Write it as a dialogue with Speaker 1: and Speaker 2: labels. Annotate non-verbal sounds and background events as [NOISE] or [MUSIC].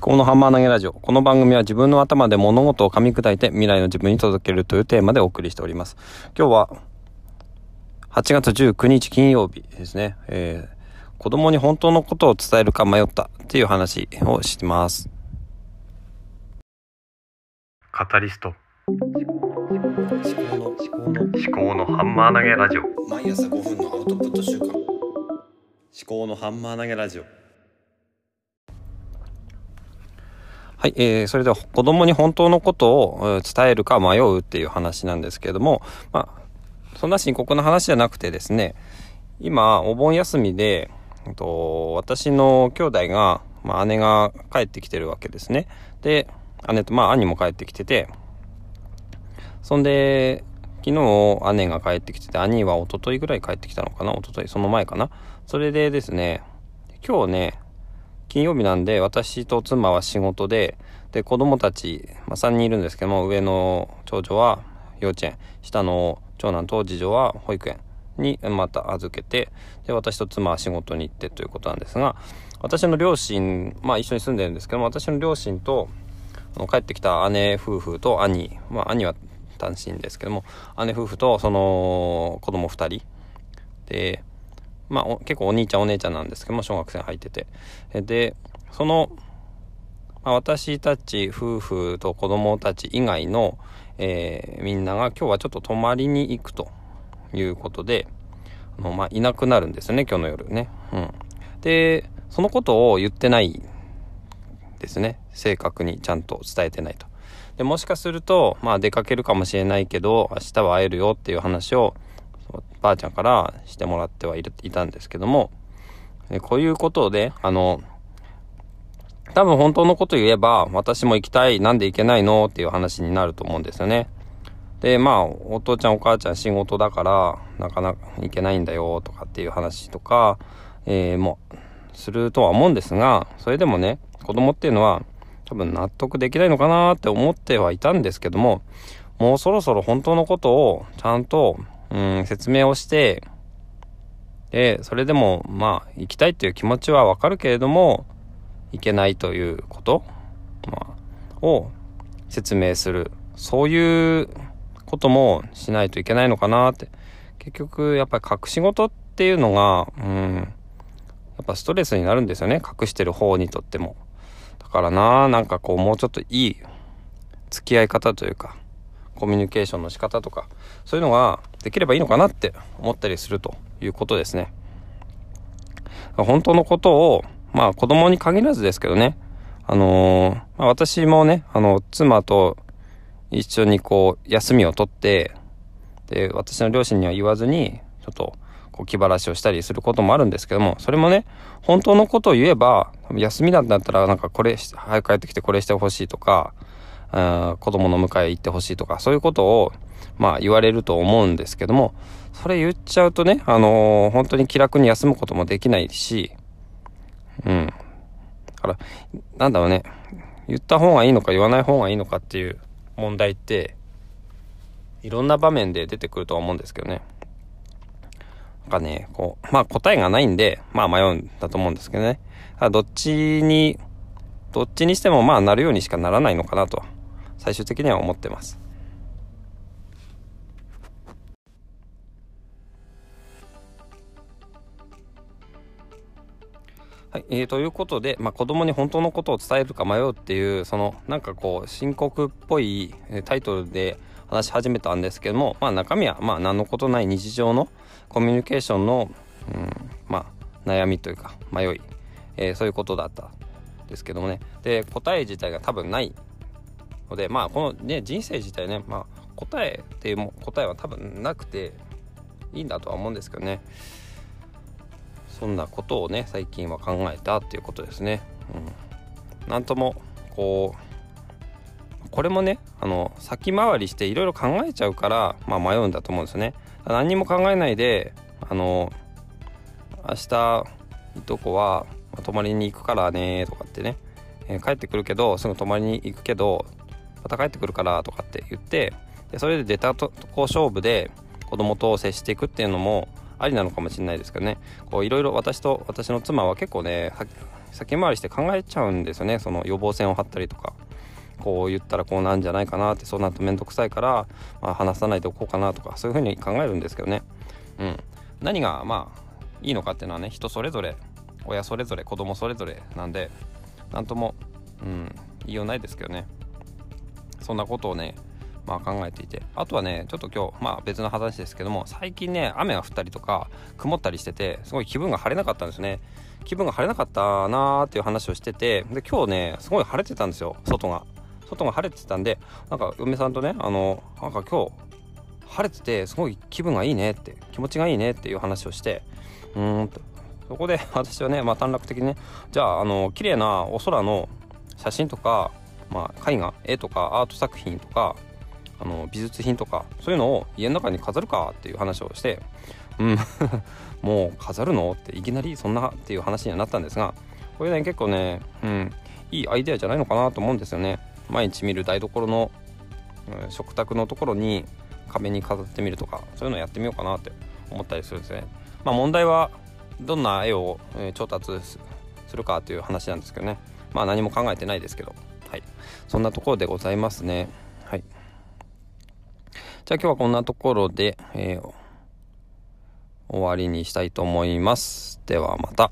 Speaker 1: 考のハンマー投げラジオ。この番組は自分の頭で物事を噛み砕いて未来の自分に届けるというテーマでお送りしております。今日は8月19日金曜日ですね。えー、子供に本当のことを伝えるか迷ったっていう話をしてます。カタリスト。思考の思考の思考のハンマー投げラジオ。
Speaker 2: 毎朝5分のアウトプット週間。思
Speaker 1: 考のハンマー投げラジオ。はい、えー、それでは子供に本当のことを伝えるか迷うっていう話なんですけれども、まあ、そんな深刻な話じゃなくてですね、今、お盆休みで、と私の兄弟が、まあ、姉が帰ってきてるわけですね。で、姉と、まあ、兄も帰ってきてて、そんで、昨日姉が帰ってきてて、兄は一昨日ぐらい帰ってきたのかな？一昨日その前かな？それでですね、今日ね、金曜日なんで、私と妻は仕事で、で、子供たち、まあ、3人いるんですけども、上の長女は幼稚園、下の長男と次女は保育園。にまた預けて、で、私と妻は仕事に行ってということなんですが、私の両親、まあ一緒に住んでるんですけども、私の両親と、帰ってきた姉夫婦と兄、まあ兄は単身ですけども、姉夫婦とその子供2人。で、まあ、結構お兄ちゃんお姉ちゃんなんですけども、小学生入ってて。で、その、まあ、私たち夫婦と子供たち以外の、えー、みんなが今日はちょっと泊まりに行くということで、あのまあ、いなくなるんですね、今日の夜ね。うん。で、そのことを言ってないですね。正確にちゃんと伝えてないと。で、もしかすると、まあ出かけるかもしれないけど、明日は会えるよっていう話を、ばあちゃんからしてもらってはいるいたんですけども、えこういうことで、あの、多分本当のこと言えば、私も行きたい、なんで行けないのっていう話になると思うんですよね。で、まあ、お父ちゃんお母ちゃん仕事だから、なかなか行けないんだよとかっていう話とか、えー、もう、するとは思うんですが、それでもね、子供っていうのは、多分納得できないのかなって思ってはいたんですけども、もうそろそろ本当のことをちゃんとうん、説明をして、で、それでも、まあ、行きたいっていう気持ちはわかるけれども、行けないということ、まあ、を説明する。そういうこともしないといけないのかなって。結局、やっぱり隠し事っていうのが、うん、やっぱストレスになるんですよね。隠してる方にとっても。だからな、なんかこう、もうちょっといい付き合い方というか、コミュニケーションの仕方とか、そういうのができればいいのかなって思ったりするということですね。本当のことを、まあ子供に限らずですけどね、あのー、まあ、私もね、あの、妻と一緒にこう、休みを取って、で、私の両親には言わずに、ちょっと、こう気晴らしをしたりすることもあるんですけども、それもね、本当のことを言えば、休みなんだったらなんかこれ、早く帰ってきてこれしてほしいとか、子供の迎え行ってほしいとか、そういうことを、まあ言われると思うんですけども、それ言っちゃうとね、あのー、本当に気楽に休むこともできないし、うん。だから、なんだろうね、言った方がいいのか言わない方がいいのかっていう問題って、いろんな場面で出てくるとは思うんですけどね。なんかね、こう、まあ答えがないんで、まあ迷うんだと思うんですけどね。どっちに、どっちにしてもまあなるようにしかならないのかなと最終的には思ってます。はい、えー、ということで、まあ、子供に本当のことを伝えるか迷うっていう、その、なんかこう、深刻っぽいタイトルで話し始めたんですけども、まあ、中身は、まあ、何のことない日常のコミュニケーションの、うん、まあ、悩みというか、迷い、えー、そういうことだったですけどもね。で、答え自体が多分ないので、まあ、このね、人生自体ね、まあ、答えっていうも答えは多分なくていいんだとは思うんですけどね。そんなことをね、最近は考えたっていうことですね。うん。なんとも、こう、これもね、あの、先回りしていろいろ考えちゃうから、まあ迷うんだと思うんですよね。何にも考えないで、あの、明日、いとこは、泊まりに行くからねとかってね、えー、帰ってくるけど、すぐ泊まりに行くけど、また帰ってくるからとかって言ってでそれで出たとこ勝負で子供と接していくっていうのもありなのかもしれないですけどね。こういろいろ私と私の妻は結構ね先回りして考えちゃうんですよね。その予防線を張ったりとか。こう言ったらこうなんじゃないかなってそうなると面倒くさいから、まあ、話さないでおこうかなとかそういうふうに考えるんですけどね、うん、何がまあいいのかっていうのはね人それぞれ親それぞれ子供それぞれなんで何とも、うん、言いようないですけどね。そんなことをねまあ考えていて。あとはねちょっと今日まあ別の話ですけども最近ね雨が降ったりとか曇ったりしててすごい気分が晴れなかったんですね。気分が晴れなかったなーっていう話をしててで今日ねすごい晴れてたんですよ外が。外が晴れてたんでなんか嫁さんとねあのなんか今日晴れててすごい気分がいいねって気持ちがいいねっていう話をしてうーんとそこで私はね、まあ、短絡的にねじゃああの綺麗なお空の写真とか、まあ、絵画絵とかアート作品とかあの美術品とかそういうのを家の中に飾るかっていう話をしてうん [LAUGHS] もう飾るのっていきなりそんなっていう話にはなったんですがこれね結構ね、うん、いいアイデアじゃないのかなと思うんですよね。毎日見る台所の、うん、食卓のところに壁に飾ってみるとかそういうのやってみようかなって思ったりするんですね。まあ問題はどんな絵を、調達するかという話なんですけどね。まあ何も考えてないですけど。はい。そんなところでございますね。はい。じゃあ今日はこんなところで、えー、終わりにしたいと思います。ではまた。